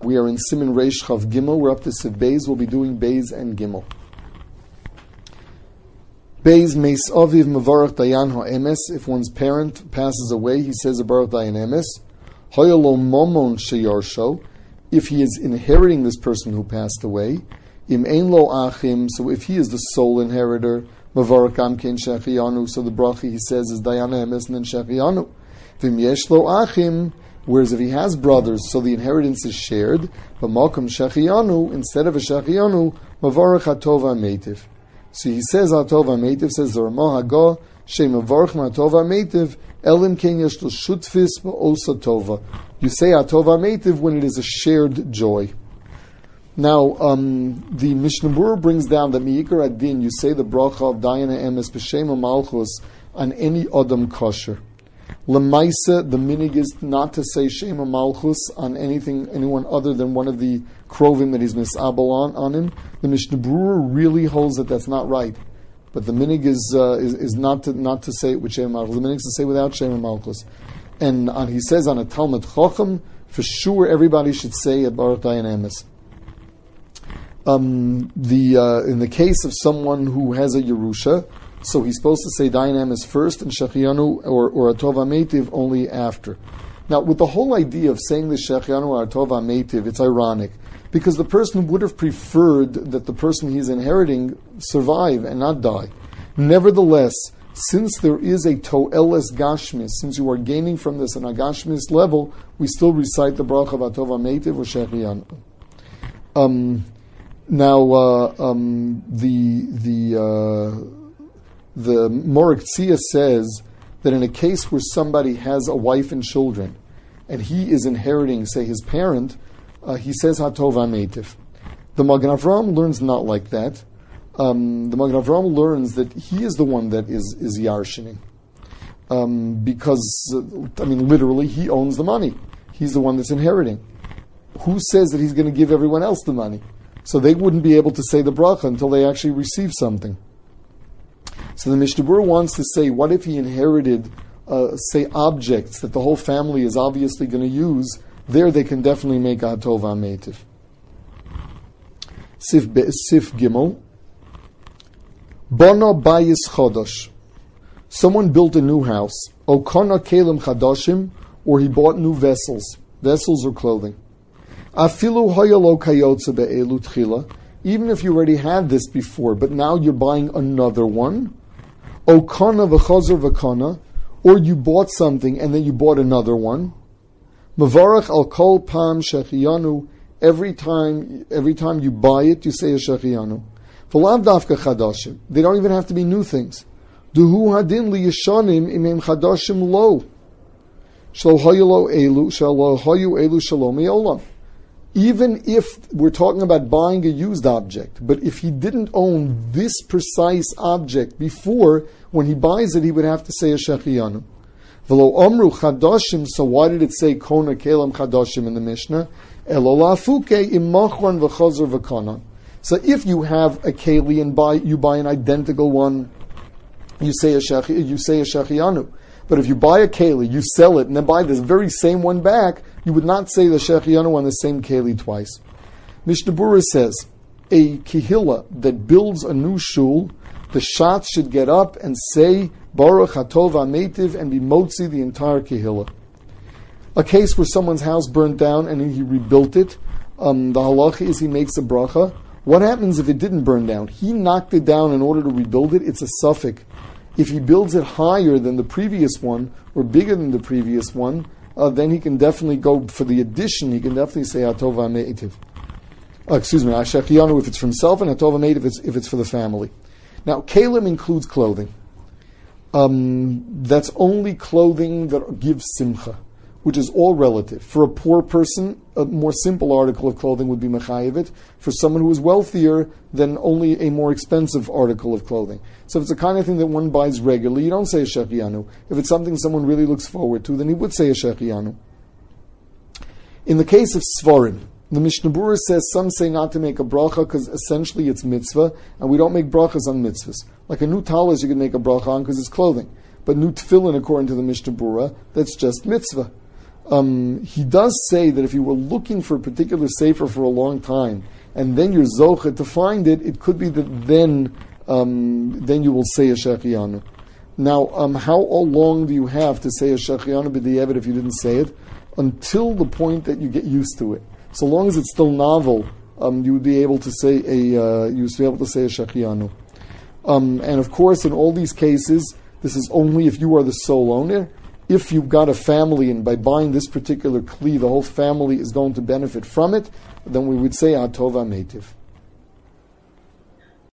We are in Siman Reish Chav Gimel. We're up to Sif Beis. We'll be doing Beis and Gimel. Beis Meis Aviv Mavarach Dayan Ha'emes. If one's parent passes away, he says a Baruch Dayan Emes. Hoyalo Momon Sheyarsho. If he is inheriting this person who passed away. Im Ein Lo Achim. So if he is the sole inheritor, Mavarach Amken Shechianu. So the bracha he says is Dayan Emes and then Shechianu. Vim Yesh Lo Achim. Whereas if he has brothers, so the inheritance is shared. But Malcolm Shechianu, instead of a Shechianu, Mavarach Hatova Meitiv. So he says Hatova Meitiv, says the Ramah Hagah, Shem Mavarach Hatova Meitiv, Elim Ken Yesh Shutfis Osa Tova. You say Hatova Meitiv when it is a shared joy. Now, um, the Mishnah Berurah brings down that Mi'ikar Adin, you say the bracha of Dayan Emes B'Shem Malchus on any Adam kosher. Lemaisa, the minig is not to say Shema Malchus on anything, anyone other than one of the krovim that he's misabel on, on him. The Mishnah Berurah really holds that that's not right. But the minig is, uh, is, is not to not to say it with Shema Malchus. The minig is to say without Shema Malchus. And on, he says on a Talmid Chochem, for sure everybody should say a Baruch Dayan Emes. Um, the uh, in the case of someone who has a Yerusha, so he's supposed to say Dayan Emes first and Shechianu or, or Atova Metiv only after. Now, with the whole idea of saying the Shechianu or Atova Metiv, it's ironic because the person would have preferred that the person he's inheriting survive and not die. Nevertheless, since there is a to'eles gashmis, since you are gaining from this an agashmis level, we still recite the bracha of Atova Metiv or Shechianu. Um, now, uh, um, the the uh, the Morik says that in a case where somebody has a wife and children, and he is inheriting, say, his parent, uh, he says Hatov Ametiv. The Magen Avram learns not like that. Um, the Magen Avram learns that he is the one that is is yarshining, um, because uh, I mean, literally, he owns the money. He's the one that's inheriting. Who says that he's going to give everyone else the money? So they wouldn't be able to say the bracha until they actually receive something. So the Mishnah wants to say, what if he inherited, uh, say, objects that the whole family is obviously going to use? There they can definitely make a Hatov Ametiv. Sif, Sif Gimel. Bono Bayis Chodosh. Someone built a new house. Okona Kalim Chadoshim, or he bought new vessels, vessels or clothing. Afilu Hoyalo Kayotze Be'elu Tchila. Even if you already had this before, but now you're buying another one, Okana v'chazer v'kana, or you bought something and then you bought another one. Mavarach al kol pam shechiyanu. Every time, every time you buy it, you say a shechiyanu. V'lav dafka chadashim. They don't even have to be new things. Duhu hadin li yishanim imem chadashim lo. Shal hoyu elu, shal hoyu elu shalom olam even if we're talking about buying a used object, but if he didn't own this precise object before, when he buys it, he would have to say a shechiyanu. Velo omru so why did it say kona kelam chadashim in the Mishnah? Elolafuke imachron v'chazer v'kana. So if you have a keli and buy, you buy an identical one, you say a shechi, you say a shechiyanu. But if you buy a keli, you sell it, and then buy this very same one back, you would not say the Shechianu on the same keli twice. Mishnah Berurah says, a kihila that builds a new shul, the shots should get up and say, Baruch Hatov Ametiv, and be motzi the entire kihila. A case where someone's house burned down and he rebuilt it, um, the halacha is he makes a bracha. What happens if it didn't burn down? He knocked it down in order to rebuild it. It's a safek. If he builds it higher than the previous one or bigger than the previous one, uh, then he can definitely go for the addition. He can definitely say Atova Me'itiv. Uh, excuse me, Ashachiyanu if it's for himself, and Atova Me'itiv if it's, if it's for the family. Now, Kalim includes clothing. Um, that's only clothing that gives simcha which is all relative. For a poor person, a more simple article of clothing would be mechayevit. For someone who is wealthier, then only a more expensive article of clothing. So if it's the kind of thing that one buys regularly, you don't say a shechianu. If it's something someone really looks forward to, then he would say a shechianu. In the case of sefarim, the Mishnah Berurah says some say not to make a bracha because essentially it's mitzvah, and we don't make brachas on mitzvahs. Like a new talis you can make a bracha on because it's clothing. But new tefillin, according to the Mishnah Berurah, that's just mitzvah. Um, he does say that if you were looking for a particular sefer for a long time, and then you're zocha to find it, it could be that then um, then you will say a shechianu. Now, um, how long do you have to say a shechianu b'di'evet if you didn't say it? Until the point that you get used to it. So long as it's still novel, um, you would be able to say a uh, you would be able to say a shechianu. Um, and of course, in all these cases, this is only if you are the sole owner. If you've got a family and by buying this particular kli, the whole family is going to benefit from it, then we would say ah, atova metiv.